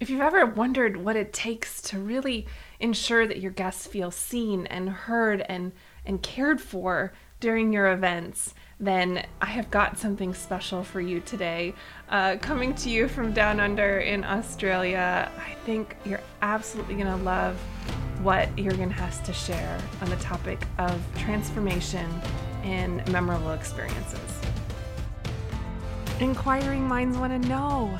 If you've ever wondered what it takes to really ensure that your guests feel seen and heard and, and cared for during your events, then I have got something special for you today. Uh, coming to you from down under in Australia, I think you're absolutely going to love what Jurgen has to share on the topic of transformation and memorable experiences. Inquiring minds want to know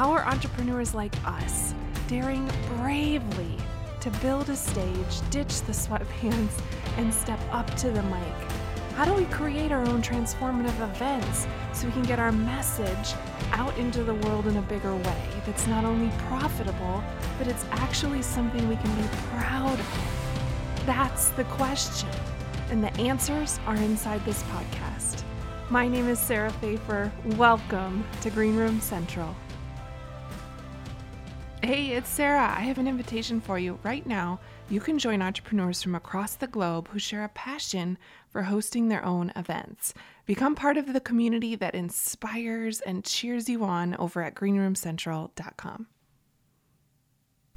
how are entrepreneurs like us daring bravely to build a stage, ditch the sweatpants, and step up to the mic? How do we create our own transformative events so we can get our message out into the world in a bigger way that's not only profitable, but it's actually something we can be proud of? That's the question. And the answers are inside this podcast. My name is Sarah Fejfar. Welcome to Green Room Central. Hey, it's Sarah. I have an invitation for you. Right now, you can join entrepreneurs from across the globe who share a passion for hosting their own events. Become part of the community that inspires and cheers you on over at greenroomcentral.com.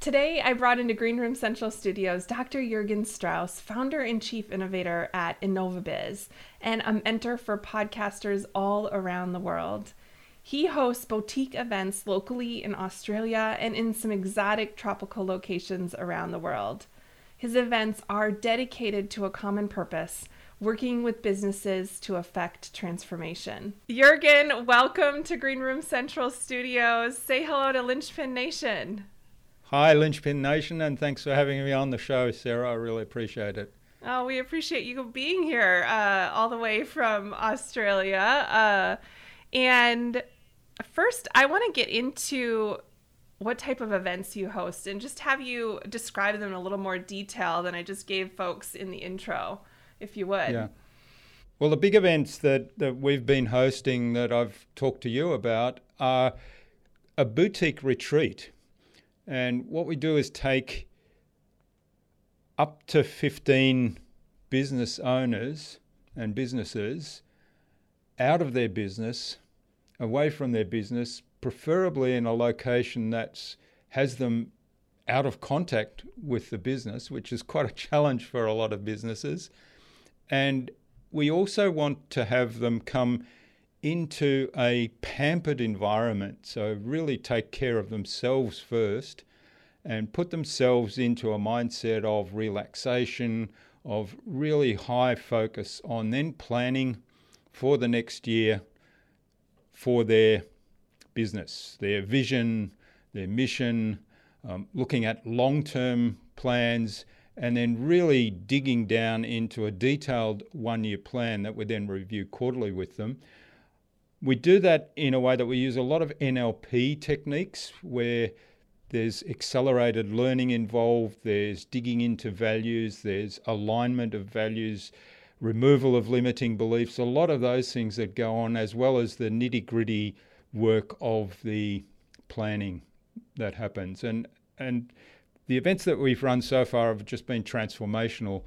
Today, I brought into Green Room Central Studios Dr. Jurgen Strauss, founder and chief innovator at InnovaBiz, and a mentor for podcasters all around the world. He hosts boutique events locally in Australia and in some exotic tropical locations around the world. His events are dedicated to a common purpose working with businesses to affect transformation. Jurgen, welcome to Green Room Central Studios. Say hello to Linchpin Nation. Hi, Linchpin Nation, and thanks for having me on the show, Sarah. I really appreciate it. Oh, we appreciate you being here uh, all the way from Australia. Uh, and first, I want to get into what type of events you host and just have you describe them in a little more detail than I just gave folks in the intro, if you would. Yeah. Well, the big events that, that we've been hosting that I've talked to you about are a boutique retreat. And what we do is take up to 15 business owners and businesses out of their business away from their business, preferably in a location that has them out of contact with the business, which is quite a challenge for a lot of businesses. And we also want to have them come into a pampered environment. So, really take care of themselves first and put themselves into a mindset of relaxation, of really high focus on then planning for the next year for their business, their vision, their mission, um, looking at long term plans, and then really digging down into a detailed one year plan that we then review quarterly with them. We do that in a way that we use a lot of NLP techniques where there's accelerated learning involved, there's digging into values, there's alignment of values removal of limiting beliefs, a lot of those things that go on, as well as the nitty gritty work of the planning that happens. And, and the events that we've run so far have just been transformational.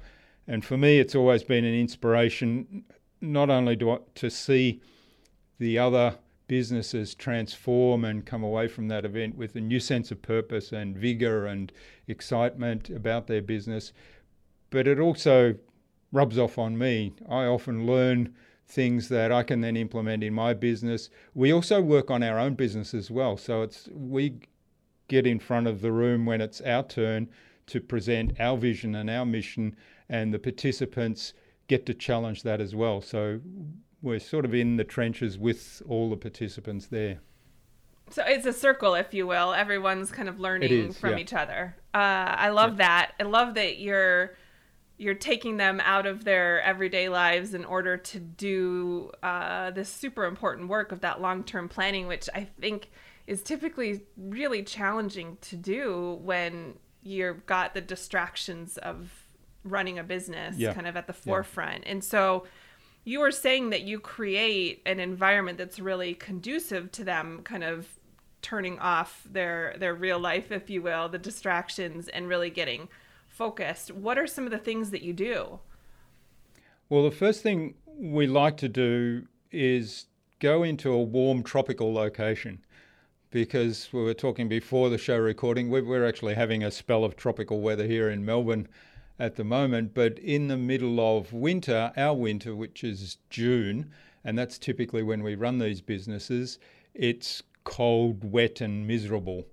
And for me, it's always been an inspiration, not only to, to see the other businesses transform and come away from that event with a new sense of purpose and vigor and excitement about their business, but it also rubs off on me. I often learn things that I can then implement in my business. We also work on our own business as well. So it's we get in front of the room when it's our turn to present our vision and our mission and the participants get to challenge that as well. So we're sort of in the trenches with all the participants there. So it's a circle, if you will. Everyone's kind of learning is, from yeah. each other. Uh, I love yeah. that. I love that you're you're taking them out of their everyday lives in order to do uh, this super important work of that long-term planning which i think is typically really challenging to do when you've got the distractions of running a business yeah. kind of at the forefront yeah. and so you were saying that you create an environment that's really conducive to them kind of turning off their their real life if you will the distractions and really getting focused, what are some of the things that you do? Well, the first thing we like to do is go into a warm tropical location. because we were talking before the show recording. We're actually having a spell of tropical weather here in Melbourne at the moment, but in the middle of winter, our winter, which is June, and that's typically when we run these businesses, it's cold, wet, and miserable.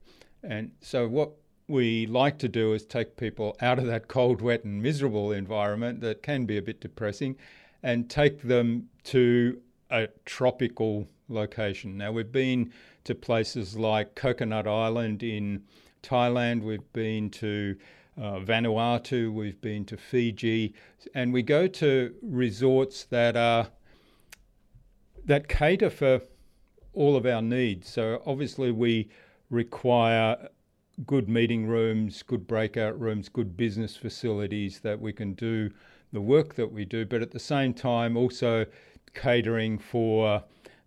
And so, what we like to do is take people out of that cold, wet, and miserable environment that can be a bit depressing and take them to a tropical location. Now, we've been to places like Coconut Island in Thailand, we've been to uh, Vanuatu, we've been to Fiji, and we go to resorts that are that cater for all of our needs. So obviously we require good meeting rooms, good breakout rooms, good business facilities that we can do the work that we do, but at the same time also catering for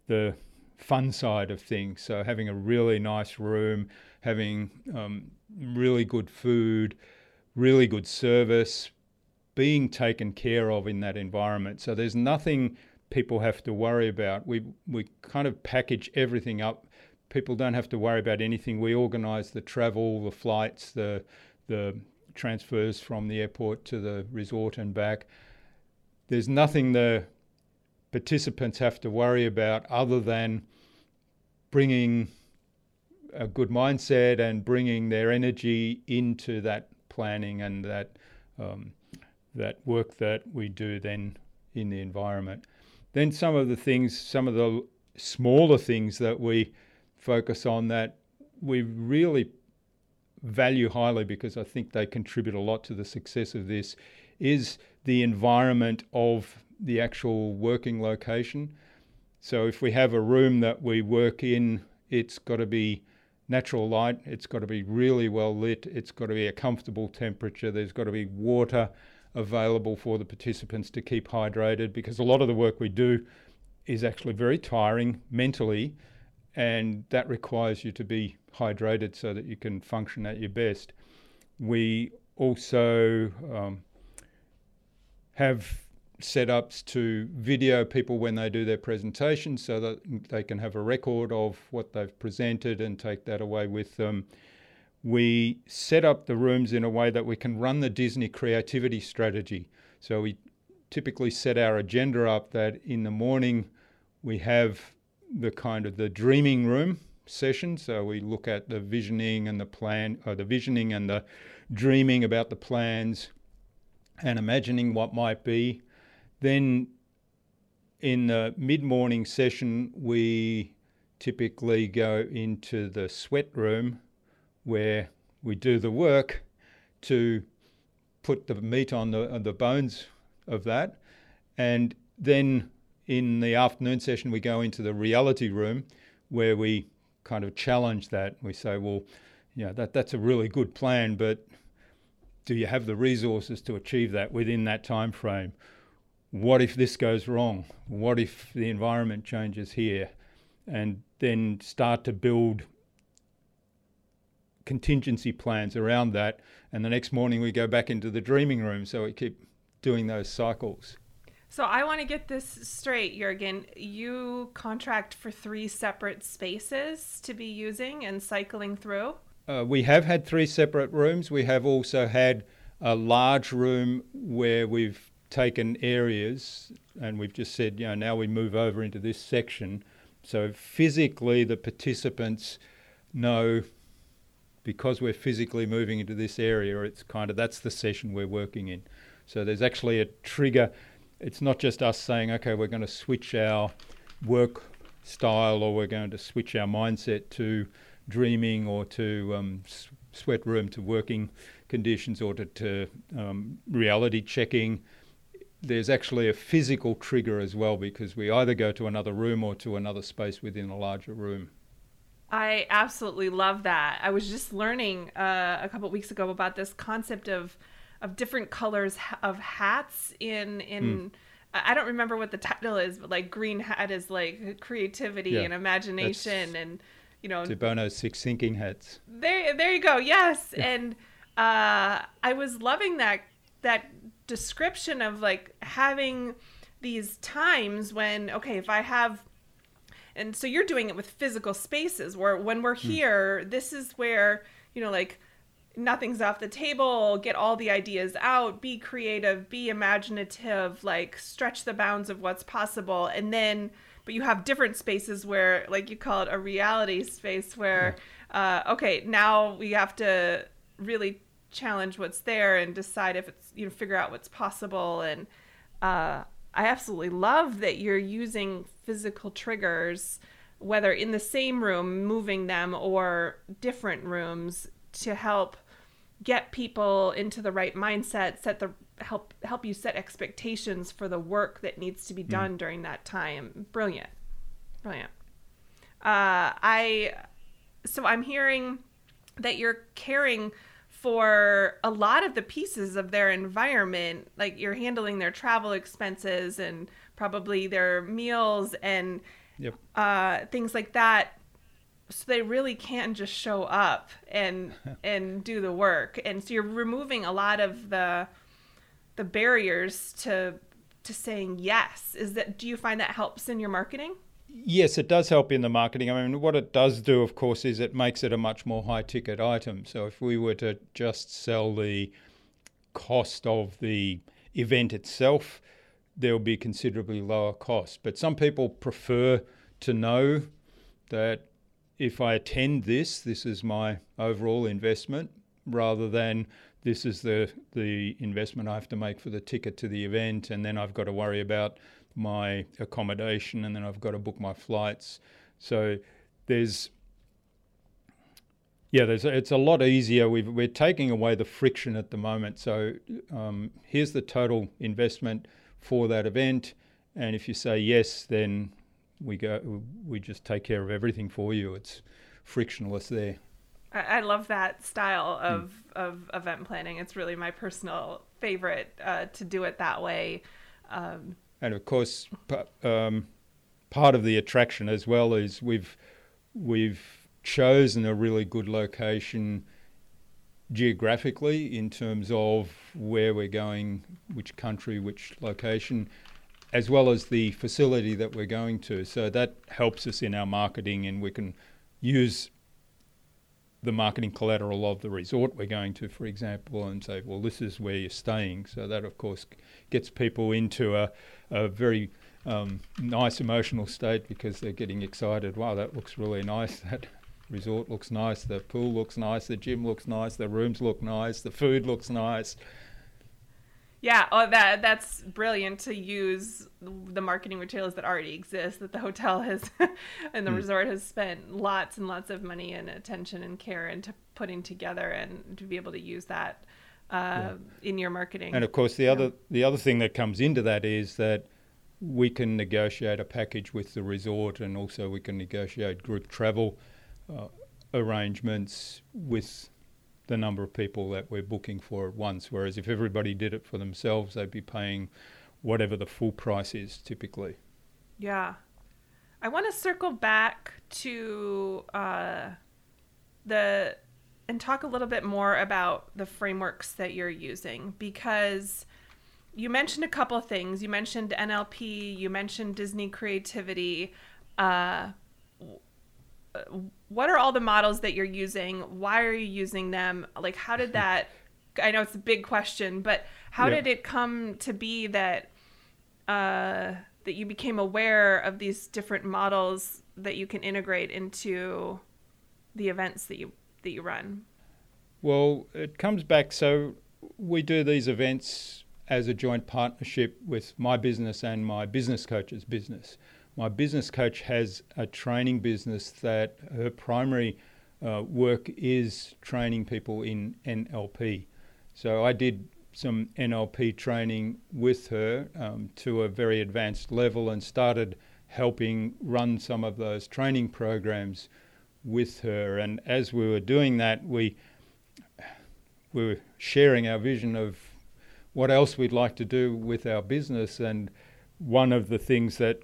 the fun side of things. So having a really nice room, having um, really good food, really good service, being taken care of in that environment. So there's nothing people have to worry about. We we kind of package everything up. People don't have to worry about anything. We organise the travel, the flights, the the transfers from the airport to the resort and back. There's nothing the participants have to worry about other than bringing a good mindset and bringing their energy into that planning and that um, that work that we do then in the environment. Then some of the things, some of the smaller things that we focus on that we really value highly because I think they contribute a lot to the success of this is the environment of the actual working location. So if we have a room that we work in, it's got to be natural light, it's got to be really well lit, it's got to be a comfortable temperature, there's got to be water available for the participants to keep hydrated because a lot of the work we do is actually very tiring mentally and that requires you to be hydrated so that you can function at your best. We also um, have setups to video people when they do their presentations so that they can have a record of what they've presented and take that away with them we set up the rooms in a way that we can run the Disney creativity strategy. So we typically set our agenda up that in the morning we have the kind of the dreaming room session. So we look at the visioning and the plan, or the visioning and the dreaming about the plans and imagining what might be. Then in the mid morning session, we typically go into the sweat room where we do the work to put the meat on the, on the bones of that. And then in the afternoon session, we go into the reality room where we kind of challenge that. We say, well, yeah, that, that's a really good plan, but do you have the resources to achieve that within that time frame? What if this goes wrong? What if the environment changes here? And then start to build contingency plans around that. And the next morning we go back into the dreaming room. So we keep doing those cycles. So I want to get this straight, Jurgen. You contract for three separate spaces to be using and cycling through? Uh, we have had three separate rooms. We have also had a large room where we've taken areas and we've just said, you know, now we move over into this section. So physically, the participants know because we're physically moving into this area, it's kind of that's the session we're working in. So there's actually a trigger. It's not just us saying, okay, we're going to switch our work style or we're going to switch our mindset to dreaming or to um, sweat room to working conditions or to, to um, reality checking. There's actually a physical trigger as well because we either go to another room or to another space within a larger room. I absolutely love that. I was just learning uh, a couple weeks ago about this concept of of different colors of hats in in. Mm. I don't remember what the title is, but like green hat is like creativity yeah, and imagination and you know De Bono's six thinking hats. There there you go. Yes. and uh I was loving that that description of like having these times when okay, if I have and so you're doing it with physical spaces where when we're here, this is where you know like nothing's off the table get all the ideas out be creative be imaginative like stretch the bounds of what's possible. And then but you have different spaces where like you call it a reality space where uh, okay now we have to really challenge what's there and decide if it's you know figure out what's possible. And uh, i absolutely love that you're using physical triggers whether in the same room moving them or different rooms to help get people into the right mindset set the help help you set expectations for the work that needs to be Hmm. done during that time brilliant brilliant uh, i so i'm hearing that you're caring for a lot of the pieces of their environment like you're handling their travel expenses and probably their meals and Yep. uh, things like that so they really can just show up and and do the work and so you're removing a lot of the the barriers to to saying yes is that do you find that helps in your marketing Yes, it does help in the marketing. I mean, what it does do, of course, is it makes it a much more high ticket item. So if we were to just sell the cost of the event itself, there'll be considerably lower cost. But some people prefer to know that if I attend this, this is my overall investment, rather than this is the the investment I have to make for the ticket to the event, and then I've got to worry about my accommodation, and then I've got to book my flights. So there's yeah, there's it's a lot easier. We've, we're taking away the friction at the moment. So um, here's the total investment for that event, and if you say yes, then we go. We just take care of everything for you. It's frictionless there. I, I love that style of of event planning. It's really my personal favorite uh, to do it that way. Um, And of course, p- um, part of the attraction as well is we've we've chosen a really good location geographically in terms of where we're going, which country, which location, as well as the facility that we're going to. So that helps us in our marketing, and we can use the marketing collateral of the resort we're going to, for example, and say, well, this is where you're staying. So that, of course, gets people into a, a very um, nice emotional state because they're getting excited. Wow, that looks really nice. That resort looks nice. The pool looks nice. The gym looks nice. The rooms look nice. The food looks nice. Yeah, oh, that that's brilliant to use the marketing materials that already exist that the hotel has and the resort has spent lots and lots of money and attention and care into putting together, and to be able to use that uh, in your marketing. And of course, the other the other thing that comes into that is that we can negotiate a package with the resort, and also we can negotiate group travel uh, arrangements with the number of people that we're booking for at once. Whereas if everybody did it for themselves, they'd be paying whatever the full price is typically. Yeah. I want to circle back to uh, the and talk a little bit more about the frameworks that you're using because you mentioned a couple things. You mentioned NLP, you mentioned Disney creativity. Uh, uh, what are all the models that you're using? Why are you using them? Like, how did that? I know it's a big question, but how Yeah. did it come to be that uh, that you became aware of these different models that you can integrate into the events that you that you run? Well, it comes back. So we do these events as a joint partnership with my business and my business coach's business. My business coach has a training business that her primary uh, work is training people in NLP. So I did some NLP training with her um, to a very advanced level and started helping run some of those training programs with her. And as we were doing that, we we were sharing our vision of what else we'd like to do with our business. And one of the things that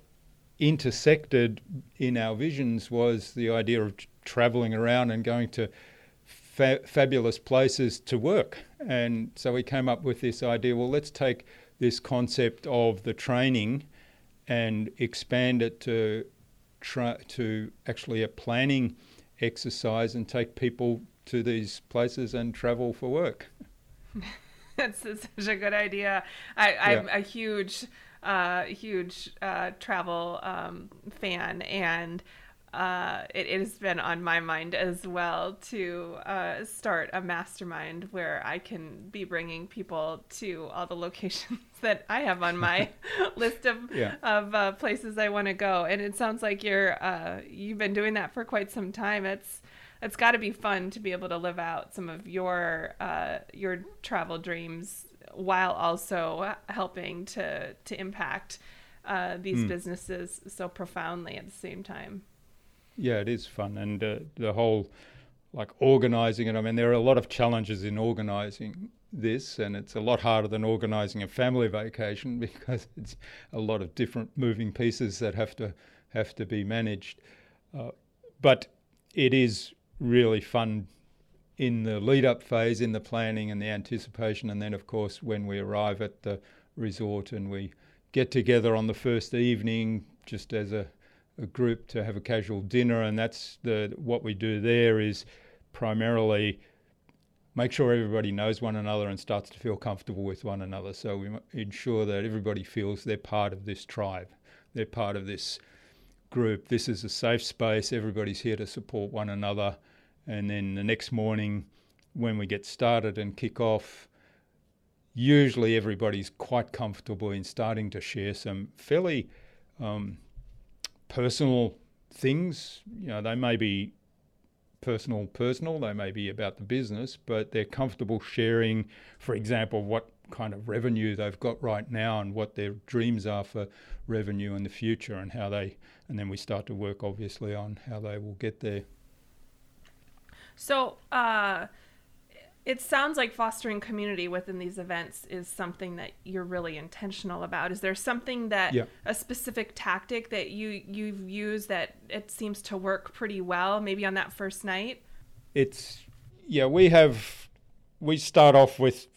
intersected in our visions was the idea of t- traveling around and going to fa- fabulous places to work. And so we came up with this idea well, let's take this concept of the training and expand it to try to actually a planning exercise and take people to these places and travel for work. That's such a good idea. I, I'm yeah. a huge, uh, huge uh, travel um, fan, and uh, it, it, has been on my mind as well to uh, start a mastermind where I can be bringing people to all the locations that I have on my list of yeah. of uh, places I want to go. And it sounds like you're uh, you've been doing that for quite some time. It's it's got to be fun to be able to live out some of your uh, your travel dreams while also helping to to impact uh, these mm. businesses so profoundly at the same time. Yeah, it is fun, and uh, the whole like organizing it. I mean, there are a lot of challenges in organizing this, and it's a lot harder than organizing a family vacation because it's a lot of different moving pieces that have to have to be managed. Uh, but it is really fun in the lead up phase, in the planning and the anticipation, and then of course when we arrive at the resort and we get together on the first evening, just as a a group to have a casual dinner, and that's the what we do there is primarily make sure everybody knows one another and starts to feel comfortable with one another. So we ensure that everybody feels they're part of this tribe, they're part of this group. This is a safe space. Everybody's here to support one another. And then the next morning, when we get started and kick off, usually everybody's quite comfortable in starting to share some fairly um, personal things. You know, they may be personal, personal. They may be about the business, but they're comfortable sharing, for example, what kind of revenue they've got right now and what their dreams are for revenue in the future and how they, and then we start to work obviously on how they will get there. So, uh, it sounds like fostering community within these events is something that you're really intentional about. Is there something that yeah. a specific tactic that you you've used that it seems to work pretty well maybe on that first night? It's yeah, we have we start off with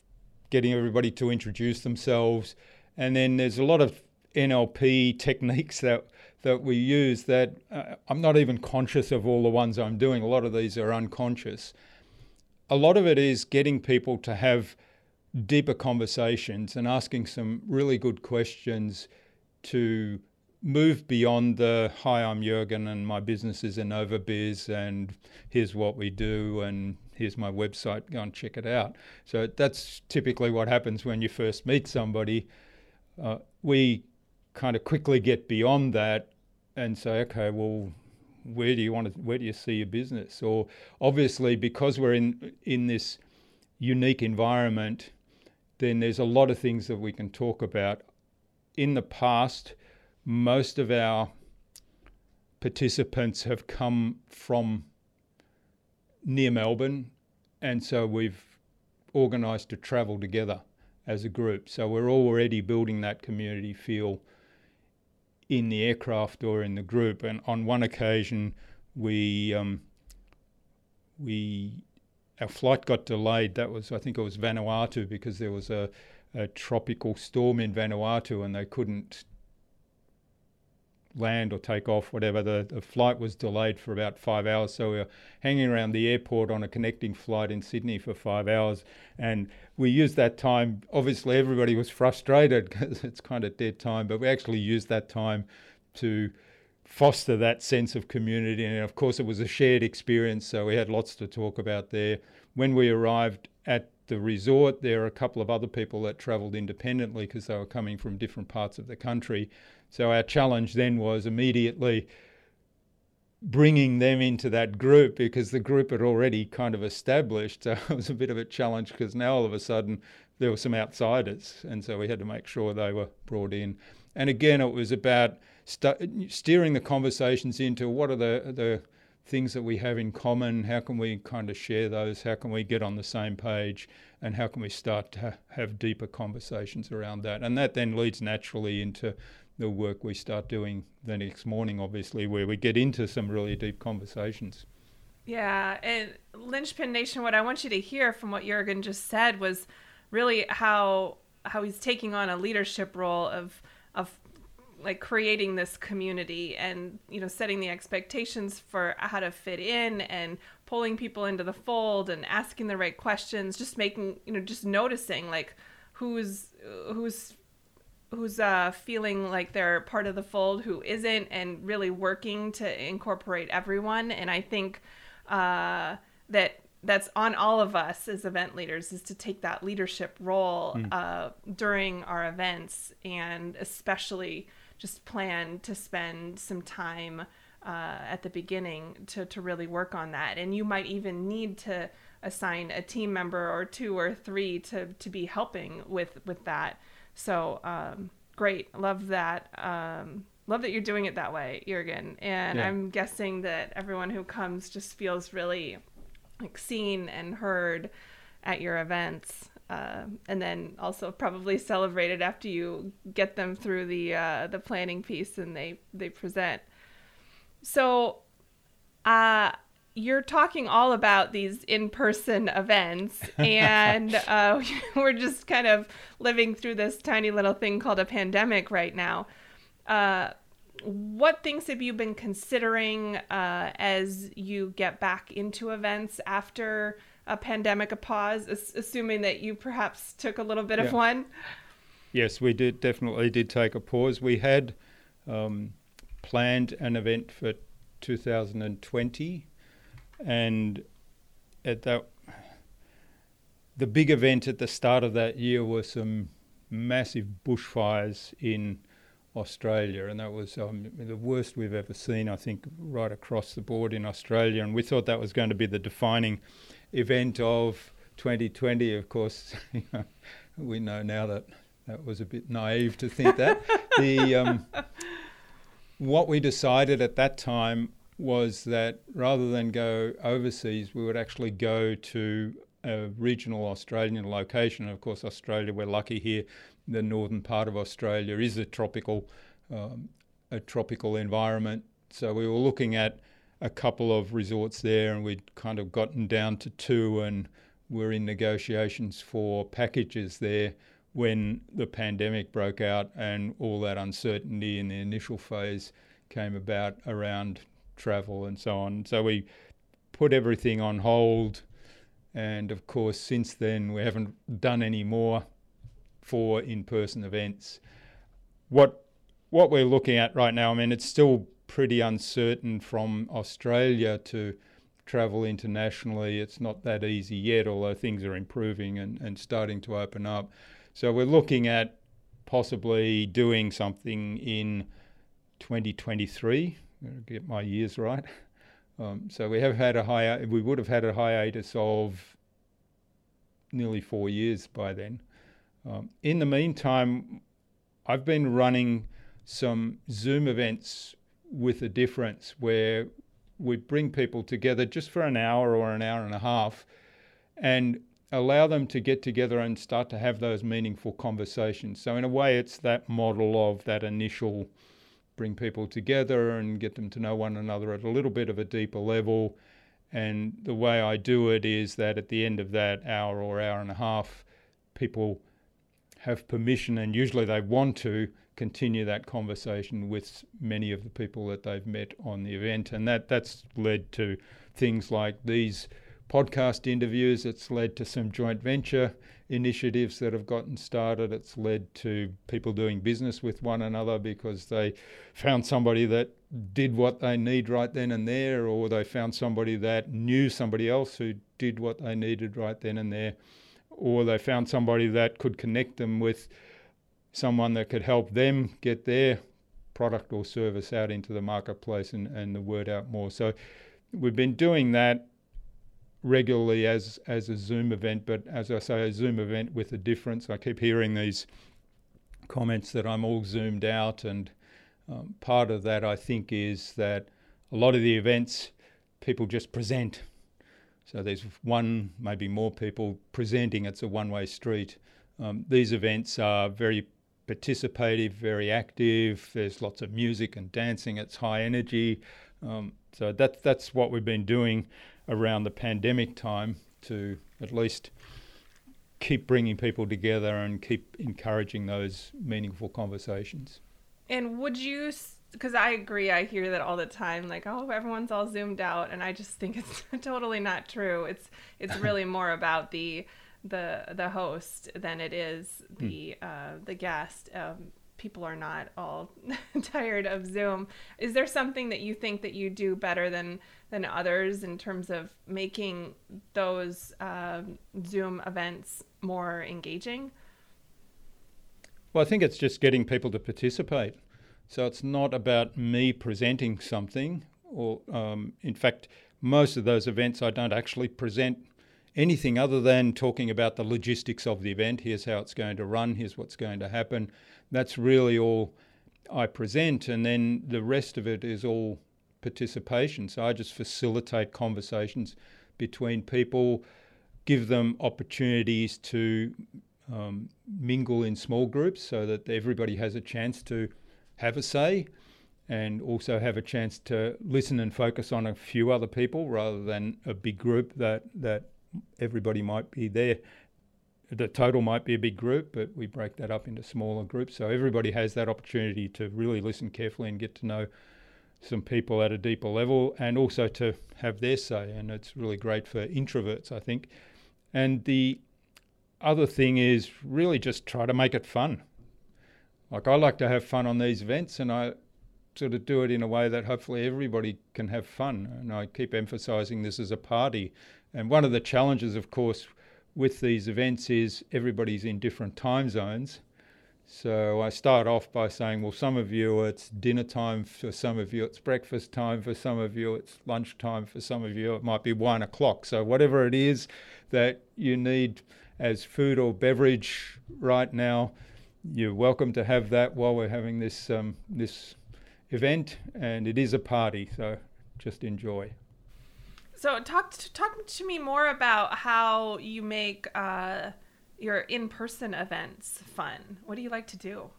getting everybody to introduce themselves and then there's a lot of NLP techniques that that we use that uh, I'm not even conscious of all the ones I'm doing. A lot of these are unconscious. A lot of it is getting people to have deeper conversations and asking some really good questions to move beyond the hi i'm jürgen and my business is InnovaBiz and here's what we do and here's my website. Go and check it out. So that's typically what happens when you first meet somebody. Uh, we kind of quickly get beyond that and say okay well where do you want to where do you see your business? Or obviously because we're in in this unique environment then there's a lot of things that we can talk about. In the past most of our participants have come from near Melbourne and so we've organized to travel together as a group. So we're already building that community feel in the aircraft or in the group. And on one occasion, we um, we our flight got delayed. That was I think it was Vanuatu because there was a, a tropical storm in Vanuatu and they couldn't land or take off, whatever. The, the flight was delayed for about five hours. So we were hanging around the airport on a connecting flight in Sydney for five hours. And we used that time, obviously, everybody was frustrated because it's kind of dead time, but we actually used that time to foster that sense of community. And of course, it was a shared experience. So we had lots to talk about there. When we arrived at the resort, there are a couple of other people that travelled independently because they were coming from different parts of the country. So our challenge then was immediately bringing them into that group because the group had already kind of established. So it was a bit of a challenge because now all of a sudden there were some outsiders, and so we had to make sure they were brought in. And again, it was about st- steering the conversations into what are the the things that we have in common. How can we kind of share those? How can we get on the same page? And how can we start to ha- have deeper conversations around that? And that then leads naturally into the work we start doing the next morning, obviously, where we get into some really deep conversations. Yeah, and Linchpin Nation, what I want you to hear from what Jurgen just said was really how how he's taking on a leadership role of of like creating this community and you know setting the expectations for how to fit in and pulling people into the fold and asking the right questions just making you know just noticing like who's who's who's uh, feeling like they're part of the fold who isn't and really working to incorporate everyone and i think uh, that that's on all of us as event leaders is to take that leadership role mm. uh, during our events and especially just plan to spend some time uh, at the beginning to, to really work on that. And you might even need to assign a team member or two or three to, to be helping with, with that. So um, great. Love that. Um, love that you're doing it that way, Jurgen. And yeah. I'm guessing that everyone who comes just feels really like seen and heard at your events uh, and then also probably celebrated after you get them through the uh, the planning piece and they they present. So, uh, you're talking all about these in-person events, and uh, we're just kind of living through this tiny little thing called a pandemic right now. Uh, what things have you been considering uh, as you get back into events after? a pandemic a pause, assuming that you perhaps took a little bit yeah. of one? Yes, we did definitely did take a pause. We had um, planned an event for 2020, and at that, the big event at the start of that year was some massive bushfires in Australia, and that was um, the worst we've ever seen, I think, right across the board in Australia. And we thought that was going to be the defining event of 2020. Of course, we know now that that was a bit naive to think that. the um, what we decided at that time was that rather than go overseas, we would actually go to a regional Australian location. And of course, Australia, we're lucky here. The northern part of Australia is a tropical, um, a tropical environment. So we were looking at a couple of resorts there, and we'd kind of gotten down to two, and we're in negotiations for packages there when the pandemic broke out and all that uncertainty in the initial phase came about around travel and so on. So we put everything on hold, and of course, since then, we haven't done any more for in person events. What what we're looking at right now, I mean, it's still pretty uncertain from Australia to travel internationally. It's not that easy yet, although things are improving and, and starting to open up. So we're looking at possibly doing something in 2023. Get my years right. Um, so we have had a high. We would have had a hiatus of nearly four years by then. Um, in the meantime, I've been running some Zoom events with a difference where we bring people together just for an hour or an hour and a half and allow them to get together and start to have those meaningful conversations. So, in a way, it's that model of that initial bring people together and get them to know one another at a little bit of a deeper level. And the way I do it is that at the end of that hour or hour and a half, people have permission, and usually they want to continue that conversation with many of the people that they've met on the event. And that, that's led to things like these podcast interviews. It's led to some joint venture initiatives that have gotten started. It's led to people doing business with one another because they found somebody that did what they need right then and there, or they found somebody that knew somebody else who did what they needed right then and there, or they found somebody that could connect them with someone that could help them get their product or service out into the marketplace and, and the word out more. So we've been doing that regularly as as a Zoom event, but as I say, a Zoom event with a difference. I keep hearing these comments that I'm all zoomed out, and um, part of that I think is that a lot of the events people just present. So there's one, maybe more people presenting. It's a one-way street. Um, these events are very participative, very active. There's lots of music and dancing. It's high energy. Um, so that's that's what we've been doing around the pandemic time to at least keep bringing people together and keep encouraging those meaningful conversations. And would you, because I agree, I hear that all the time, like, oh, everyone's all zoomed out, and I just think it's totally not true. It's it's really more about the the the host than it is the uh, the guest. Um, people are not all tired of Zoom. Is there something that you think that you do better than than others in terms of making those um, Zoom events more engaging? Well, I think it's just getting people to participate. So it's not about me presenting something, or um, in fact, most of those events I don't actually present anything other than talking about the logistics of the event. Here's how it's going to run, here's what's going to happen. That's really all I present, and then the rest of it is all participation. So I just facilitate conversations between people, give them opportunities to um, mingle in small groups so that everybody has a chance to have a say and also have a chance to listen and focus on a few other people rather than a big group that, that everybody might be there. The total might be a big group, but we break that up into smaller groups. So everybody has that opportunity to really listen carefully and get to know some people at a deeper level and also to have their say. And it's really great for introverts, I think. And the other thing is really just try to make it fun. Like I like to have fun on these events and I sort of do it in a way that hopefully everybody can have fun. And I keep emphasizing this as a party and one of the challenges, of course, with these events is everybody's in different time zones. So I start off by saying, well, some of you it's dinner time, for some of you it's breakfast time, for some of you it's lunch time, for some of you it might be one o'clock. So whatever it is that you need as food or beverage right now, you're welcome to have that while we're having this um, this event, and it is a party. So just enjoy. So talk to, talk to me more about how you make uh, your in-person events fun. What do you like to do?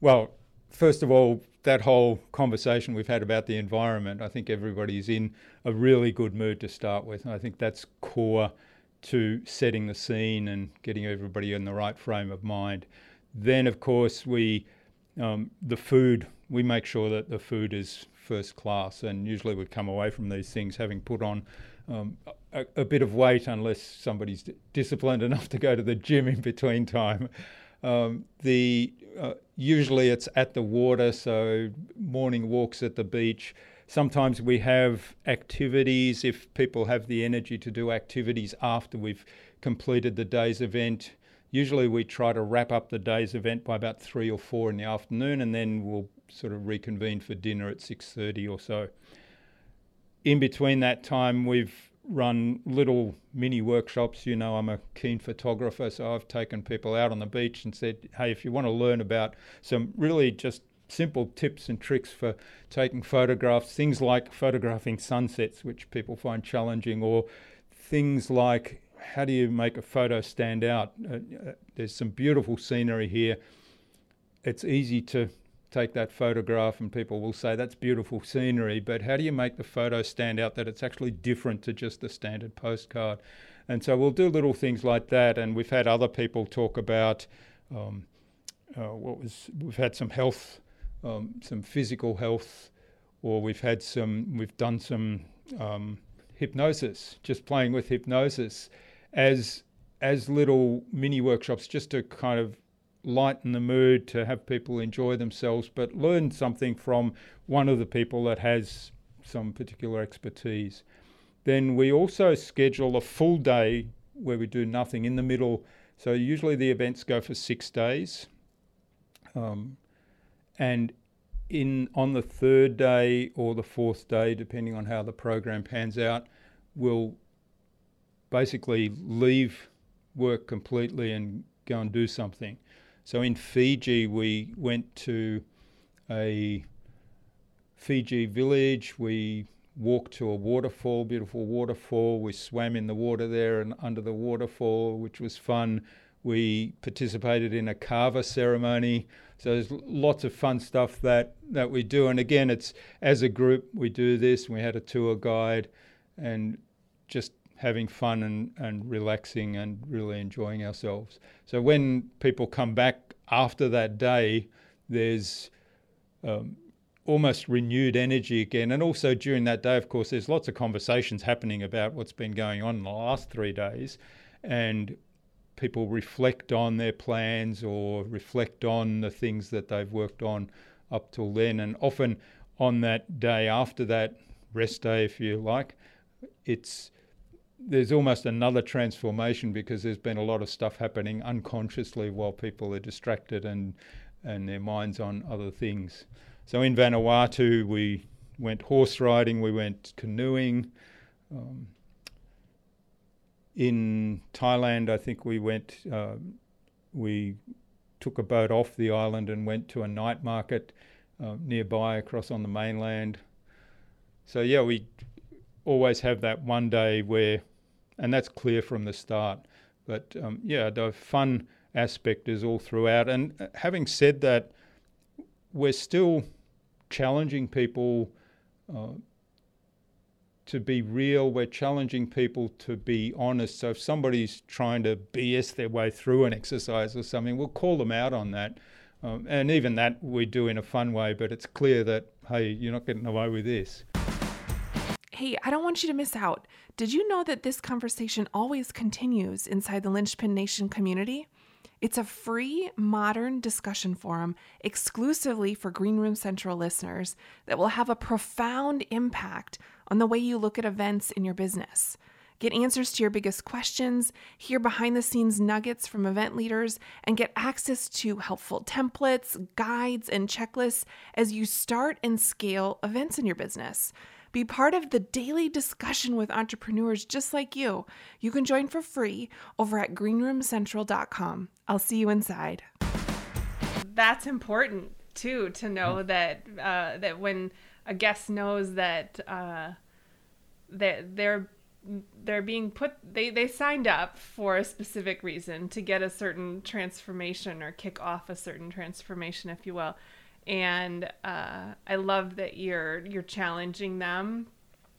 Well, first of all, that whole conversation we've had about the environment, I think everybody's in a really good mood to start with. I think that's core to setting the scene and getting everybody in the right frame of mind. Then, of course, we um, the food. We make sure that the food is first class, and usually we come away from these things having put on um, a, a, bit of weight, unless somebody's disciplined enough to go to the gym in between time. Um, the uh, usually it's at the water, so morning walks at the beach. Sometimes we have activities if people have the energy to do activities after we've completed the day's event. Usually we try to wrap up the day's event by about three or four in the afternoon, and then we'll sort of reconvene for dinner at 6.30 or so. In between that time, we've run little mini workshops. You know, I'm a keen photographer, so I've taken people out on the beach and said, hey, if you want to learn about some really just simple tips and tricks for taking photographs, things like photographing sunsets, which people find challenging, or things like how do you make a photo stand out? Uh, uh there's some beautiful scenery here. It's easy to take that photograph and people will say that's beautiful scenery, but how do you make the photo stand out that it's actually different to just the standard postcard? And so we'll do little things like that. And we've had other people talk about um, uh, what was we've had some health, um, some physical health, or we've had some we've done some um, hypnosis, just playing with hypnosis as as little mini workshops, just to kind of lighten the mood, to have people enjoy themselves, but learn something from one of the people that has some particular expertise. Then we also schedule a full day where we do nothing in the middle. So usually the events go for six days. Um, and in on the third day or the fourth day, depending on how the program pans out, we'll basically leave work completely and go and do something. So in Fiji, we went to a Fiji village. We walked to a waterfall, beautiful waterfall. We swam in the water there and under the waterfall, which was fun. We participated in a kava ceremony. So there's lots of fun stuff that, that we do. And again, it's as a group, we do this. We had a tour guide and just having fun and, and relaxing and really enjoying ourselves. So when people come back after that day, there's um, almost renewed energy again. And also during that day, of course, there's lots of conversations happening about what's been going on in the last three days. And people reflect on their plans or reflect on the things that they've worked on up till then. And often on that day after that rest day, if you like, it's there's almost another transformation because there's been a lot of stuff happening unconsciously while people are distracted and and their minds on other things. So in Vanuatu, we went horse riding, we went canoeing. Um, in Thailand, I think we went, uh, we took a boat off the island and went to a night market uh, nearby across on the mainland. So, yeah, we always have that one day where, and that's clear from the start. But um, yeah, the fun aspect is all throughout. And uh, having said that, we're still challenging people uh, to be real. We're challenging people to be honest. So if somebody's trying to BS their way through an exercise or something, we'll call them out on that. Um, and even that we do in a fun way, but it's clear that, hey, you're not getting away with this. Hey, I don't want you to miss out. Did you know that this conversation always continues inside the Linchpin Nation community? It's a free, modern discussion forum exclusively for Green Room Central listeners that will have a profound impact on the way you look at events in your business. Get answers to your biggest questions, hear behind the scenes nuggets from event leaders, and get access to helpful templates, guides, and checklists as you start and scale events in your business. Be part of the daily discussion with entrepreneurs just like you. You can join for free over at greenroomcentral.com. I'll see you inside. That's important too to know that uh, that when a guest knows that uh, that they're they're being put they they signed up for a specific reason to get a certain transformation or kick off a certain transformation if you will and uh, I love that you're you're challenging them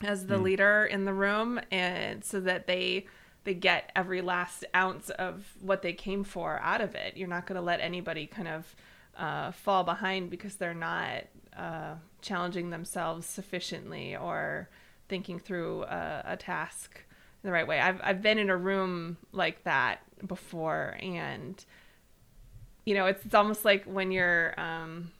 as the mm. leader in the room, and so that they they get every last ounce of what they came for out of it. You're not going to let anybody kind of uh, fall behind because they're not uh, challenging themselves sufficiently or thinking through a, a task the right way. I've I've been in a room like that before, and you know, it's, it's almost like when you're um,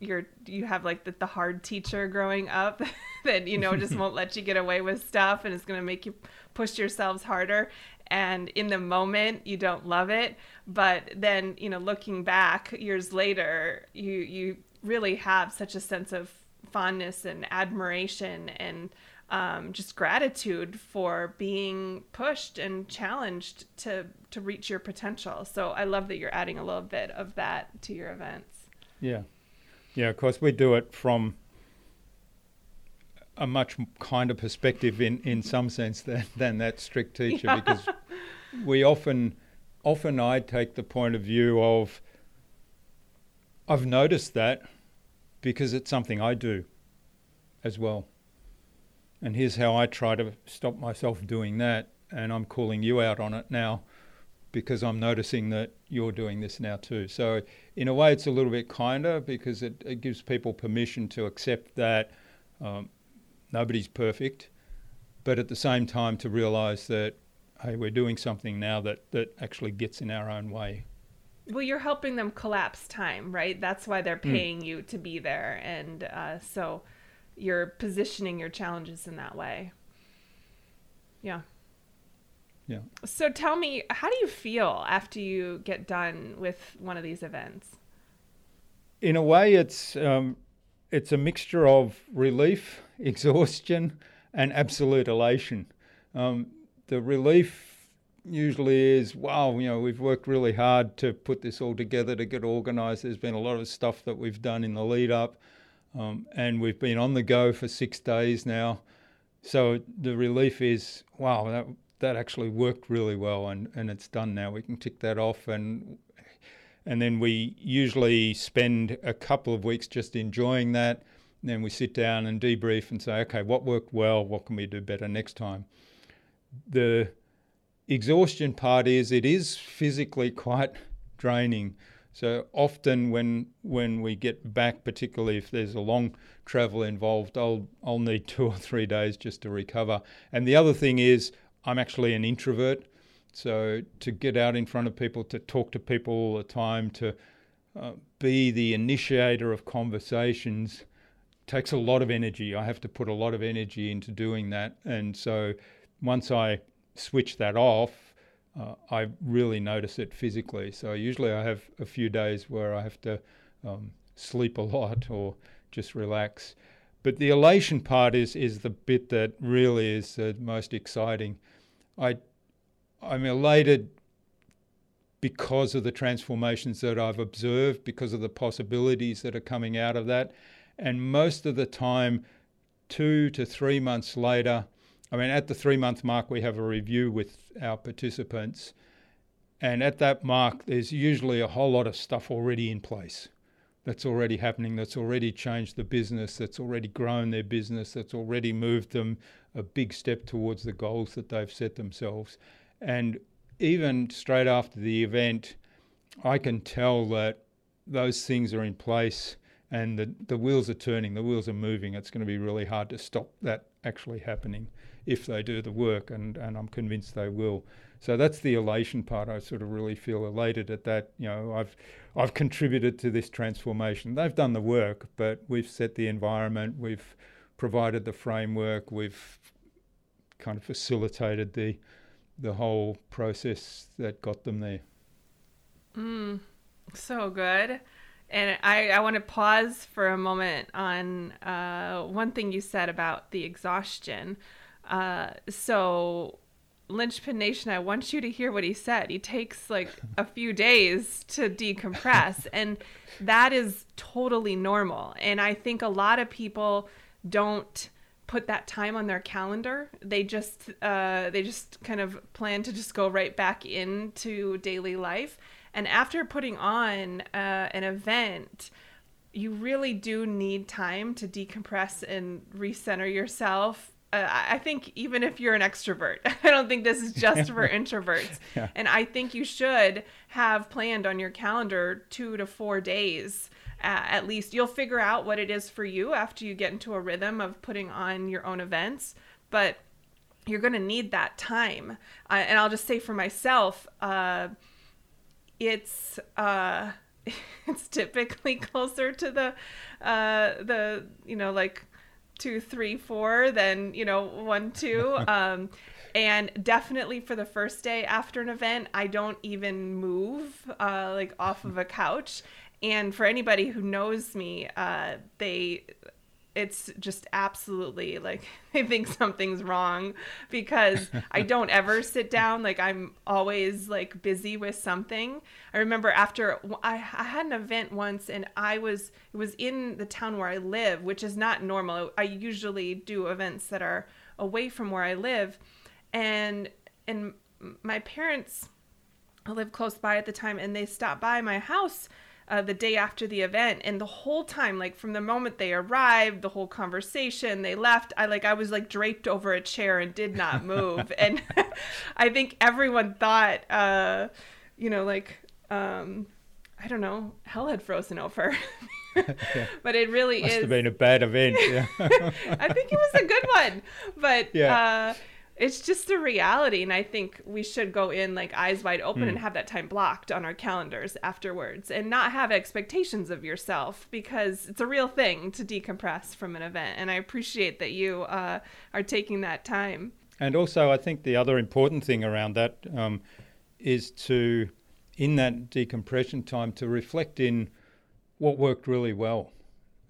you're you have like the, the hard teacher growing up that you know just won't let you get away with stuff and it's going to make you push yourselves harder. And in the moment you don't love it. But then you know looking back years later you you really have such a sense of fondness and admiration and um, just gratitude for being pushed and challenged to to reach your potential. So i love that you're adding a little bit of that to your events. Yeah yeah, of course, we do it from a much kinder perspective in, in some sense than, than that strict teacher yeah. because we often often I take the point of view of I've noticed that because it's something I do as well. And here's how I try to stop myself doing that and I'm calling you out on it now because I'm noticing that you're doing this now too. So, in a way, it's a little bit kinder because it, it gives people permission to accept that um, nobody's perfect, but at the same time to realize that, hey, we're doing something now that, that actually gets in our own way. Well, you're helping them collapse time, right? That's why they're hmm. paying mm. you to be there. And uh, so you're positioning your challenges in that way. Yeah. Yeah. So tell me, how do you feel after you get done with one of these events? In a way, it's um, it's a mixture of relief, exhaustion, and absolute elation. Um, the relief usually is, wow, you know, we've worked really hard to put this all together to get organised. There's been a lot of stuff that we've done in the lead up, um, and we've been on the go for six days now. So the relief is, wow, that, that actually worked really well and, and it's done now. We can tick that off and and then we usually spend a couple of weeks just enjoying that. And then we sit down and debrief and say, okay, what worked well? What can we do better next time? The exhaustion part is it is physically quite draining. So often when when we get back, particularly if there's a long travel involved, I'll I'll need two or three days just to recover. And the other thing is I'm actually an introvert, so to get out in front of people, to talk to people all the time, to uh, be the initiator of conversations takes a lot of energy. I have to put a lot of energy into doing that, and so once I switch that off, uh, I really notice it physically. So usually I have a few days where I have to um, sleep a lot or just relax. But the elation part is is the bit that really is the most exciting. I I'm elated because of the transformations that I've observed, because of the possibilities that are coming out of that. And most of the time, two to three months later, I mean, at the three month mark, we have a review with our participants. And at that mark, there's usually a whole lot of stuff already in place that's already happening, that's already changed the business, that's already grown their business, that's already moved them a big step towards the goals that they've set themselves. And even straight after the event, I can tell that those things are in place and the, the wheels are turning, the wheels are moving. It's going to be really hard to stop that actually happening if they do the work, and, and I'm convinced they will. So that's the elation part. I sort of really feel elated at that. You know, I've I've contributed to this transformation. They've done the work, but we've set the environment, we've provided the framework, we've kind of facilitated the the whole process that got them there. Mm, so good. And I, I want to pause for a moment on uh, one thing you said about the exhaustion. Uh, so Linchpin Nation, I want you to hear what he said. He takes like a few days to decompress, and that is totally normal. And I think a lot of people don't put that time on their calendar. They just uh, they just kind of plan to just go right back into daily life. And after putting on uh, an event, you really do need time to decompress and recenter yourself uh, I think even if you're an extrovert, I don't think this is just for introverts. Yeah. And I think you should have planned on your calendar two to four days uh, at least. You'll figure out what it is for you after you get into a rhythm of putting on your own events. But you're going to need that time. Uh, and I'll just say for myself, uh, it's uh, it's typically closer to the uh, the you know like two, three, four, then, you know, one, two. Um, and definitely for the first day after an event, I don't even move uh, like off of a couch. And for anybody who knows me, uh, they it's just absolutely like I think something's wrong because I don't ever sit down. Like I'm always like busy with something. I remember after I, I had an event once and I was it was in the town where I live, which is not normal. I usually do events that are away from where I live, and and my parents lived close by at the time, and they stopped by my house uh, the day after the event and the whole time like from the moment they arrived the whole conversation they left i like i was like draped over a chair and did not move and i think everyone thought uh you know like um i don't know hell had frozen over yeah. but it really Must is. have been a bad event. Yeah. I think it was a good one, but yeah. Uh, it's just a reality and i think we should go in like eyes wide open mm. and have that time blocked on our calendars afterwards and not have expectations of yourself because it's a real thing to decompress from an event and i appreciate that you uh, are taking that time and also i think the other important thing around that um, is to in that decompression time to reflect in what worked really well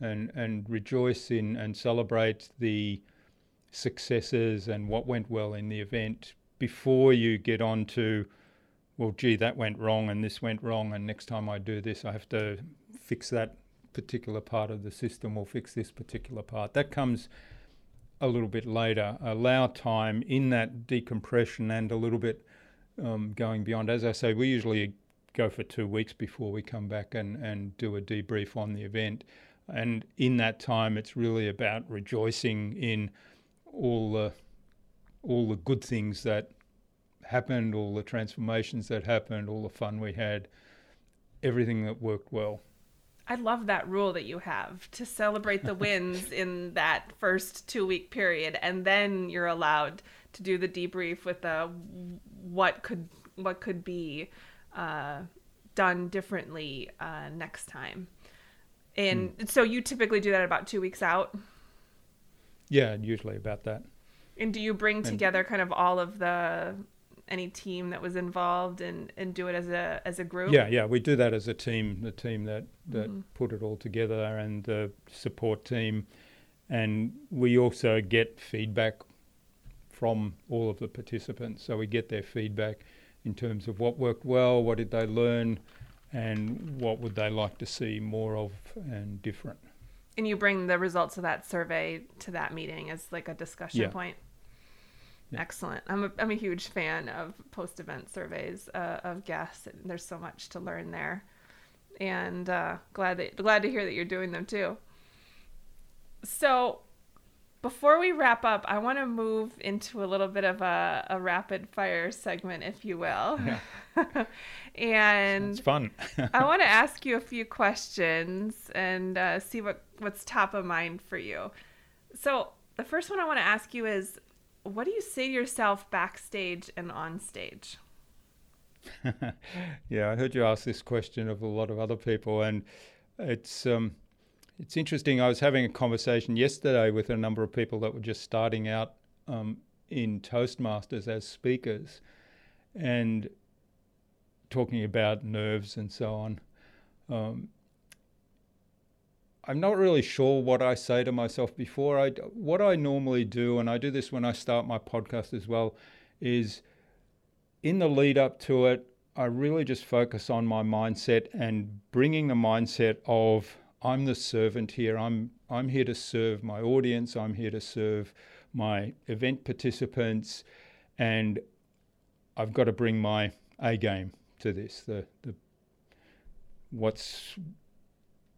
and and rejoice in and celebrate the successes and what went well in the event before you get on to, well, gee, that went wrong and this went wrong, and next time I do this, I have to fix that particular part of the system or fix this particular part. That comes a little bit later. Allow time in that decompression and a little bit um, going beyond. As I say, we usually go for two weeks before we come back and, and do a debrief on the event. And in that time, it's really about rejoicing in all the all the good things that happened, all the transformations that happened, all the fun we had, everything that worked well. I love that rule that you have to celebrate the wins in that first two week period, and then you're allowed to do the debrief with the what could what could be uh, done differently uh, next time. And mm. so you typically do that about two weeks out. Yeah, usually about that. And do you bring together kind of all of the any team that was involved and, and do it as a as a group? Yeah, yeah, we do that as a team. The team that that mm-hmm. put it all together and the support team, and we also get feedback from all of the participants. So we get their feedback in terms of what worked well, what did they learn, and what would they like to see more of and different. And you bring the results of that survey to that meeting as like a discussion yeah. point. Yeah. Excellent. I'm a, I'm a huge fan of post event surveys uh, of guests. There's so much to learn there, and uh, glad that glad to hear that you're doing them too. So, before we wrap up, I want to move into a little bit of a, a rapid fire segment, if you will. Yeah. and it's fun. I want to ask you a few questions and uh, see what what's top of mind for you. So, the first one I want to ask you is what do you say to yourself backstage and on stage? yeah, I heard you ask this question of a lot of other people, and it's um, it's interesting. I was having a conversation yesterday with a number of people that were just starting out um, in Toastmasters as speakers, and talking about nerves and so on. Um, I'm not really sure what I say to myself before. I, what I normally do, and I do this when I start my podcast as well, is in the lead up to it, I really just focus on my mindset and bringing the mindset of I'm the servant here. I'm I'm here to serve my audience. I'm here to serve my event participants, and I've got to bring my A game to this. The the what's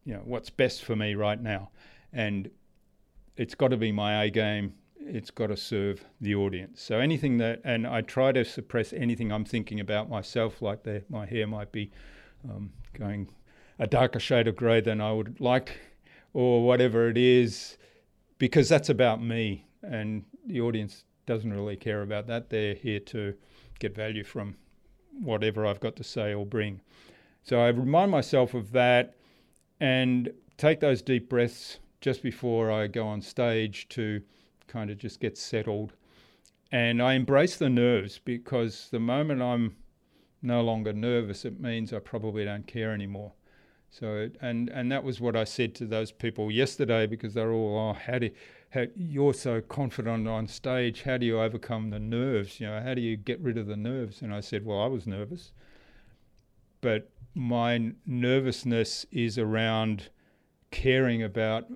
you know what's best for me right now, and it's got to be my A game. It's got to serve the audience. So anything that, and I try to suppress anything I'm thinking about myself, like the, my hair might be um, going a darker shade of grey than I would like, or whatever it is, because that's about me, and the audience doesn't really care about that. They're here to get value from whatever I've got to say or bring. So I remind myself of that and take those deep breaths just before I go on stage to kind of just get settled. And I embrace the nerves because the moment I'm no longer nervous, it means I probably don't care anymore. So and and that was what I said to those people yesterday because they're all oh how do how, you're so confident on stage how do you overcome the nerves you know how do you get rid of the nerves and I said well I was nervous but my nervousness is around caring about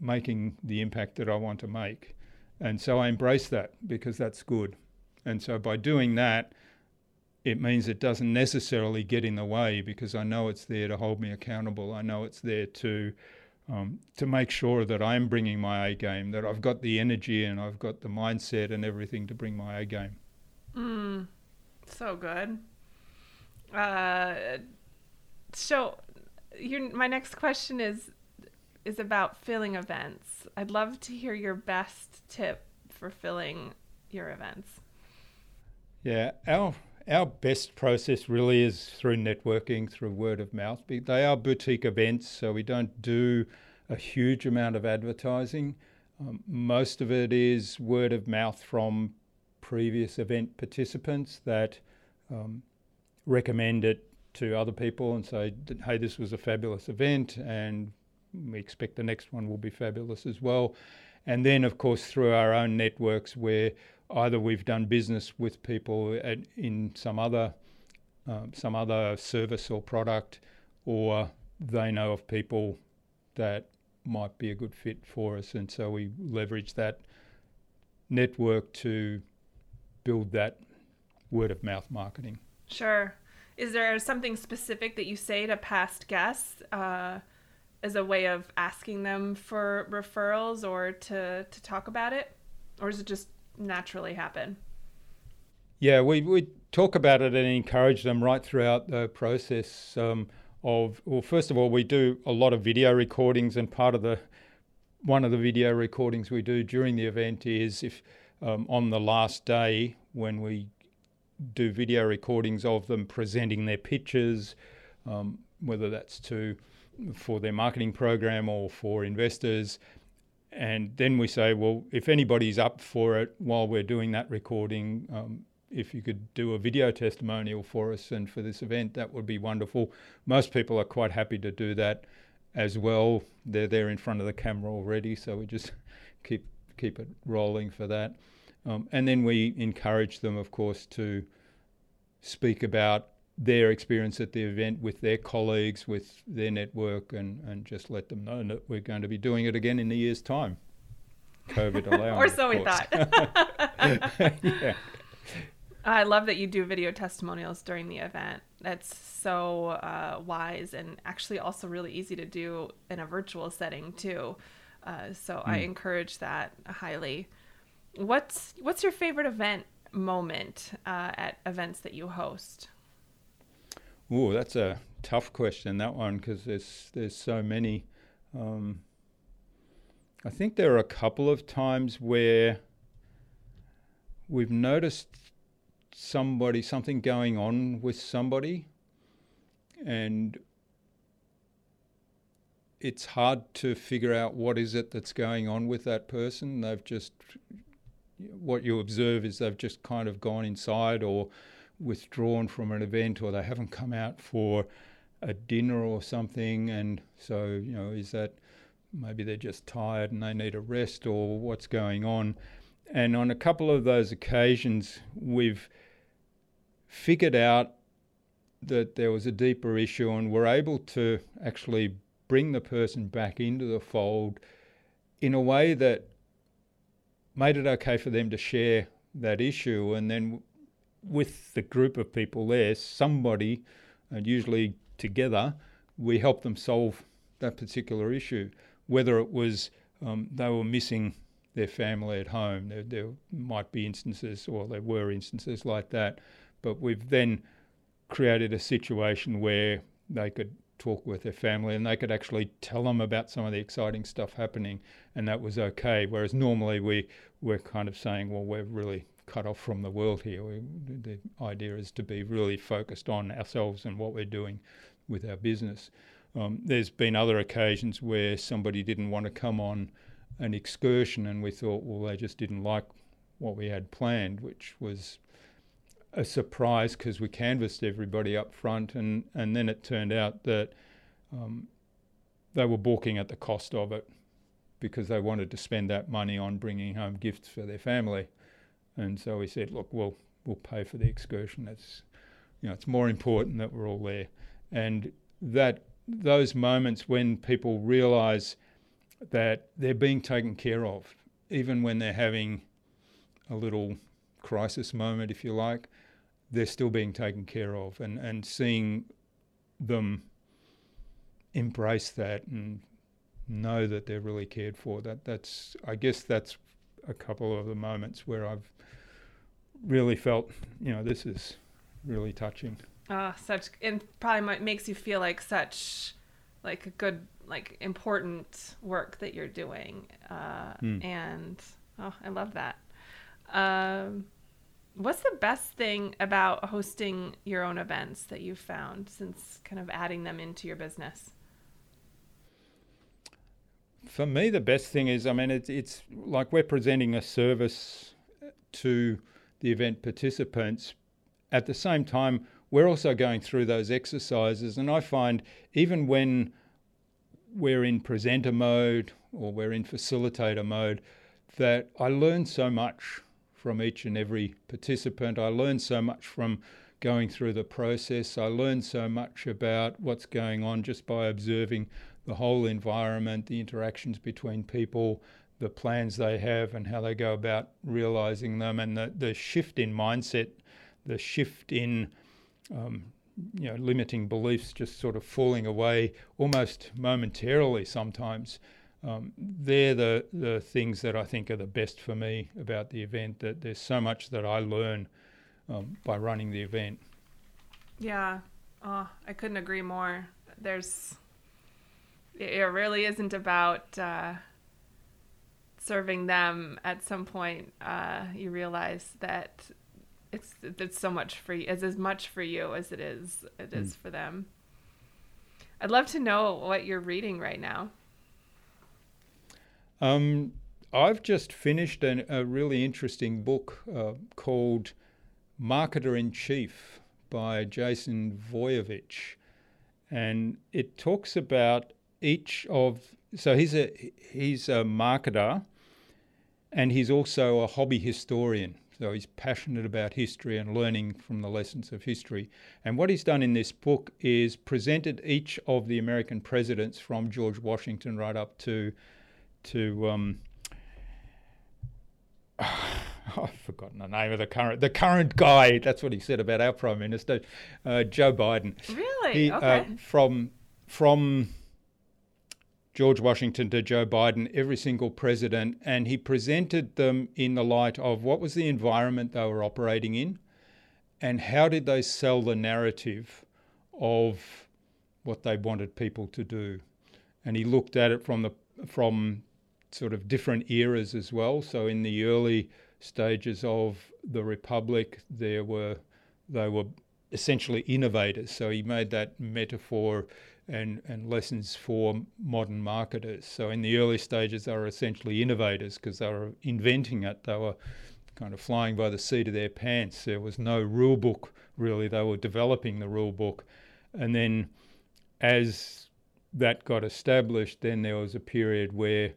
making the impact that I want to make. And so I embrace that because that's good. And so by doing that, it means it doesn't necessarily get in the way because I know it's there to hold me accountable. I know it's there to um, to make sure that I'm bringing my A game, that I've got the energy and I've got the mindset and everything to bring my A game. Mm, so good. Uh, so, your my next question is is about filling events. I'd love to hear your best tip for filling your events. Yeah, our our best process really is through networking, through word of mouth. They are boutique events, so we don't do a huge amount of advertising. Um, most of it is word of mouth from previous event participants that um, recommend it to other people and say, hey, this was a fabulous event and we expect the next one will be fabulous as well. And then, of course, through our own networks where either we've done business with people at, in some other um, some other service or product, or they know of people that might be a good fit for us, and so we leverage that network to build that word of mouth marketing. Sure. Is there something specific that you say to past guests uh, as a way of asking them for referrals or to, to talk about it? Or does it just naturally happen? Yeah, we, we talk about it and encourage them right throughout the process um, of, well, first of all, we do a lot of video recordings, and part of the one of the video recordings we do during the event is if um, on the last day when we do video recordings of them presenting their pitches, um, whether that's to for their marketing program or for investors. And then we say, well, if anybody's up for it while we're doing that recording, um, if you could do a video testimonial for us and for this event, that would be wonderful. Most people are quite happy to do that as well. They're there in front of the camera already, so we just keep keep it rolling for that. Um, and then we encourage them, of course, to speak about their experience at the event with their colleagues, with their network, and, and just let them know that we're going to be doing it again in a year's time. COVID allowing. or so we thought. yeah. I love that you do video testimonials during the event. That's so uh, wise and actually also really easy to do in a virtual setting too. Uh, so mm. I hmm. encourage that highly. What's what's your favorite event moment uh, at events that you host? Oh, that's a tough question that one because there's there's so many. Um, I think there are a couple of times where we've noticed somebody, something going on with somebody, and it's hard to figure out what is it that's going on with that person. They've just, what you observe is they've just kind of gone inside or withdrawn from an event or they haven't come out for a dinner or something. And so, you know, is that maybe they're just tired and they need a rest or what's going on? And on a couple of those occasions, we've figured out that there was a deeper issue and were able to actually bring the person back into the fold in a way that made it okay for them to share that issue. And then with the group of people there, somebody, and usually together, we help them solve that particular issue. Whether it was um, they were missing their family at home, there, there might be instances, or there were instances like that but we've then created a situation where they could talk with their family and they could actually tell them about some of the exciting stuff happening, and that was okay. Whereas normally we we're kind of saying, well, we're really cut off from the world here. We, the idea is to be really focused on ourselves and what we're doing with our business. Um, there's been other occasions where somebody didn't want to come on an excursion, and we thought, well, they just didn't like what we had planned, which was a surprise because we canvassed everybody up front, and, and then it turned out that um, they were balking at the cost of it because they wanted to spend that money on bringing home gifts for their family. And so we said, look, we'll we'll pay for the excursion. It's you know it's more important that we're all there, and that those moments when people realise that they're being taken care of, even when they're having a little crisis moment, if you like, they're still being taken care of, and, and seeing them embrace that and know that they're really cared for. That that's I guess that's a couple of the moments where I've really felt, you know, this is really touching. Ah, such and probably makes you feel like such like a good like important work that you're doing. Uh, mm. and oh, I love that. Um What's the best thing about hosting your own events that you've found since kind of adding them into your business? For me, the best thing is, I mean, it's, it's like we're presenting a service to the event participants. At the same time, we're also going through those exercises. And I find even when we're in presenter mode or we're in facilitator mode, that I learn so much from each and every participant. I learn so much from going through the process. I learn so much about what's going on just by observing the whole environment, the interactions between people, the plans they have, and how they go about realizing them, and the, the shift in mindset, the shift in um, you know, limiting beliefs just sort of falling away almost momentarily sometimes um, they're the, the things that I think are the best for me about the event. That there's so much that I learn um, by running the event. Yeah, oh, I couldn't agree more. There's, it really isn't about uh, serving them. At some point, uh, you realize that it's it's so much for you, it's as much for you as it is it is mm. for them. I'd love to know what you're reading right now. Um, I've just finished an, a really interesting book uh, called Marketer in Chief by Jason Voiovich. And it talks about each of, so he's a, he's a marketer and he's also a hobby historian. So he's passionate about history and learning from the lessons of history. And what he's done in this book is presented each of the American presidents from George Washington right up to to um, I've forgotten the name of the current the current guy. That's what he said about our prime minister, uh, Joe Biden. Really? He, uh, okay. Uh, from from George Washington to Joe Biden, every single president, and he presented them in the light of what was the environment they were operating in, and how did they sell the narrative of what they wanted people to do, and he looked at it from the from sort of different eras as well. So in the early stages of the republic, there were they were essentially innovators. So he made that metaphor and, and lessons for modern marketers. So in the early stages, they were essentially innovators because they were inventing it. They were kind of flying by the seat of their pants. There was no rule book really. They were developing the rule book, and then as that got established, then there was a period where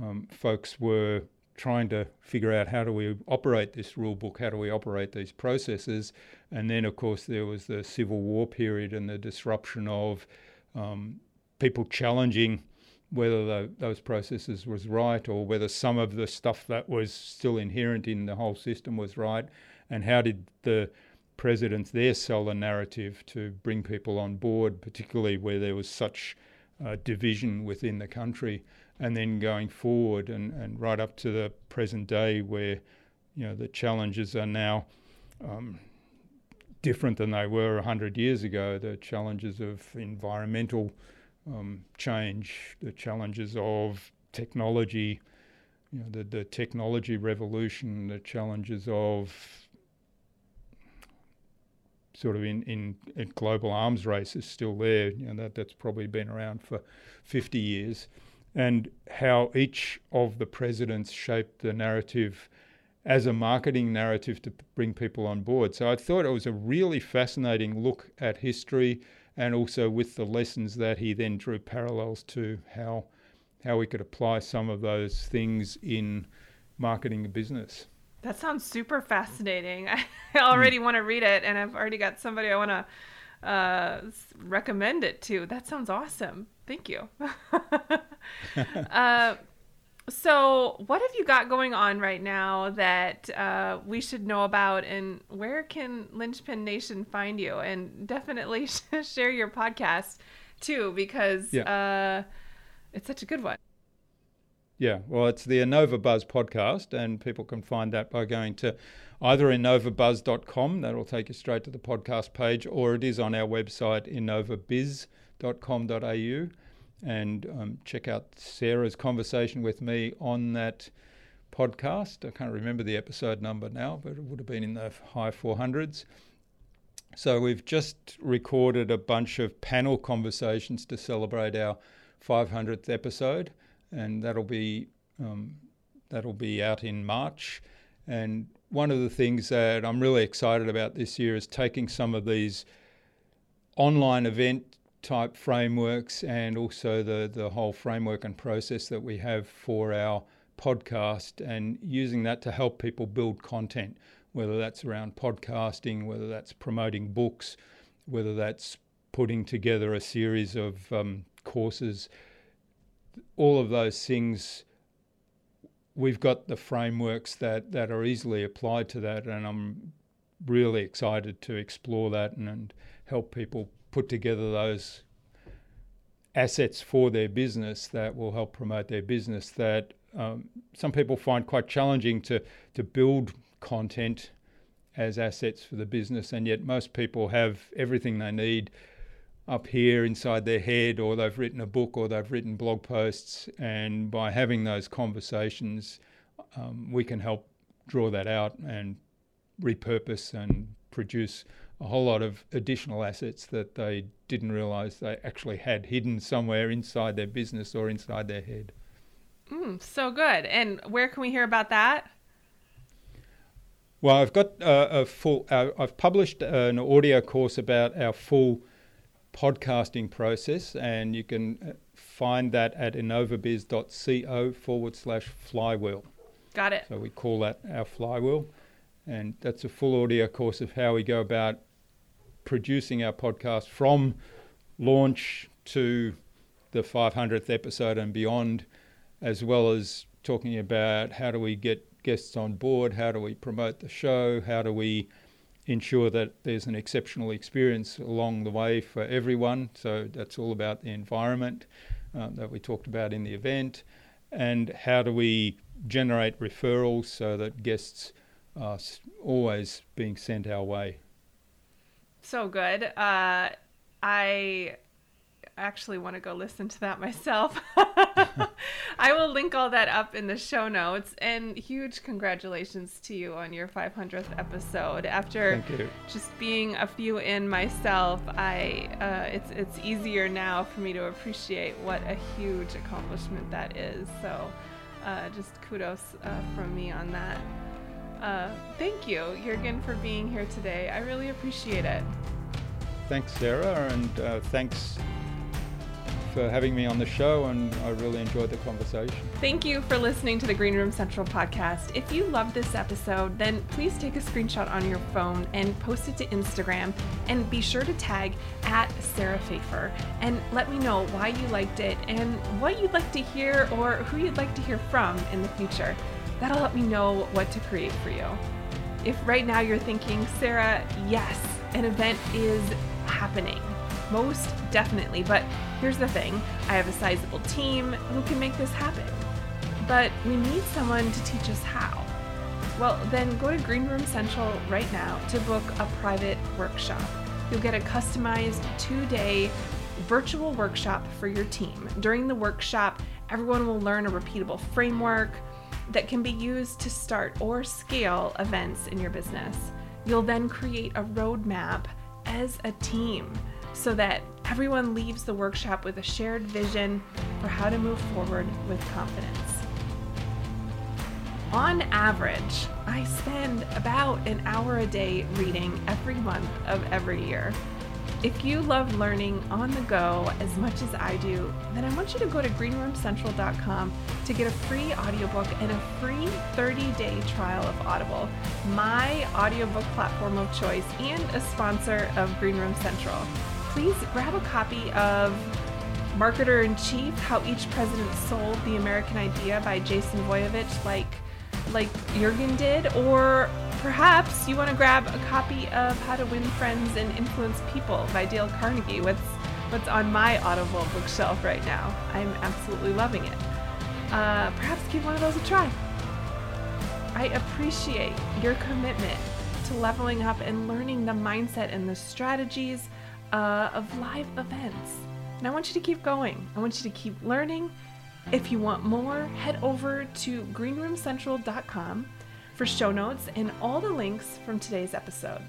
um, folks were trying to figure out how do we operate this rule book, how do we operate these processes, and then of course there was the Civil War period and the disruption of um, people challenging whether the, those processes was right or whether some of the stuff that was still inherent in the whole system was right, and how did the presidents there sell the narrative to bring people on board, particularly where there was such uh, division within the country and then going forward and, and right up to the present day where you know the challenges are now um, different than they were 100 years ago. The challenges of environmental um, change the challenges of technology you know the, the technology revolution the challenges of sort of in, in, in global arms race is still there. You know that that's probably been around for 50 years. And how each of the presidents shaped the narrative as a marketing narrative to bring people on board. So I thought it was a really fascinating look at history and also with the lessons that he then drew parallels to how how we could apply some of those things in marketing a business. That sounds super fascinating. I already mm. want to read it and I've already got somebody I want to uh, recommend it to. That sounds awesome. Thank you. uh, so, what have you got going on right now that uh, we should know about, and where can Linchpin Nation find you? And definitely share your podcast too, because yeah. uh, it's such a good one. Yeah, well, it's the Innova Buzz podcast, and people can find that by going to either innovabuzz.com, that'll take you straight to the podcast page, or it is on our website, innovabiz.com.au and um, check out Sarah's conversation with me on that podcast. I can't remember the episode number now, but it would have been in the high 400s. So we've just recorded a bunch of panel conversations to celebrate our 500th episode, and that'll be um, that'll be out in March. And one of the things that I'm really excited about this year is taking some of these online event type frameworks and also the, the whole framework and process that we have for our podcast and using that to help people build content, whether that's around podcasting, whether that's promoting books, whether that's putting together a series of um, courses. All of those things, we've got the frameworks that, that are easily applied to that, and I'm really excited to explore that and, and help people put together those assets for their business that will help promote their business that um, some people find quite challenging to, to build content as assets for the business, and yet most people have everything they need up here inside their head, or they've written a book, or they've written blog posts, and by having those conversations, um, we can help draw that out and repurpose and produce a whole lot of additional assets that they didn't realize they actually had hidden somewhere inside their business or inside their head. Mm, so good. And where can we hear about that? Well, I've got uh, a full. Uh, I've published an audio course about our full podcasting process, and you can uh, find that at innovabiz.co forward slash flywheel. Got it. So we call that our flywheel, and that's a full audio course of how we go about producing our podcast from launch to the 500th episode and beyond, as well as talking about how do we get guests on board, how do we promote the show, how do we ensure that there's an exceptional experience along the way for everyone. So that's all about the environment uh, that we talked about in the event, and how do we generate referrals so that guests are always being sent our way. So good. Uh, I actually want to go listen to that myself. I will link all that up in the show notes. And huge congratulations to you on your 500th episode. After just being a few in myself, I uh, it's it's easier now for me to appreciate what a huge accomplishment that is. So, uh, just kudos uh, from me on that. Uh, thank you, Jurgen, for being here today. I really appreciate it. Thanks, Sarah, and uh, thanks for having me on the show, and I really enjoyed the conversation. Thank you for listening to the Green Room Central podcast. If you loved this episode, then please take a screenshot on your phone and post it to Instagram, and be sure to tag at Sarah Fejfar and let me know why you liked it and what you'd like to hear or who you'd like to hear from in the future. That'll help me know what to create for you. If right now you're thinking, Sarah, yes, an event is happening most definitely. But here's the thing I have a sizable team who can make this happen. But we need someone to teach us how. Well, then go to Green Room Central right now to book a private workshop. You'll get a customized two day virtual workshop for your team. During the workshop, everyone will learn a repeatable framework that can be used to start or scale events in your business. You'll then create a roadmap as a team so that everyone leaves the workshop with a shared vision for how to move forward with confidence. On average, I spend about an hour a day reading every month of every year. If you love learning on the go as much as I do, then I want you to go to greenroomcentral.com to get a free audiobook and a free 30 day trial of Audible, my audiobook platform of choice and a sponsor of Green Room Central. Please grab a copy of Marketer in Chief How Each President Sold the American Idea by Jason Voiovich, like, like Jurgen did, or perhaps you want to grab a copy of How to Win Friends and Influence People by Dale Carnegie, what's, what's on my Audible bookshelf right now. I'm absolutely loving it. Uh, perhaps give one of those a try. I appreciate your commitment to leveling up and learning the mindset and the strategies uh, of live events. And I want you to keep going. I want you to keep learning. If you want more, head over to greenroomcentral.com for show notes and all the links from today's episode.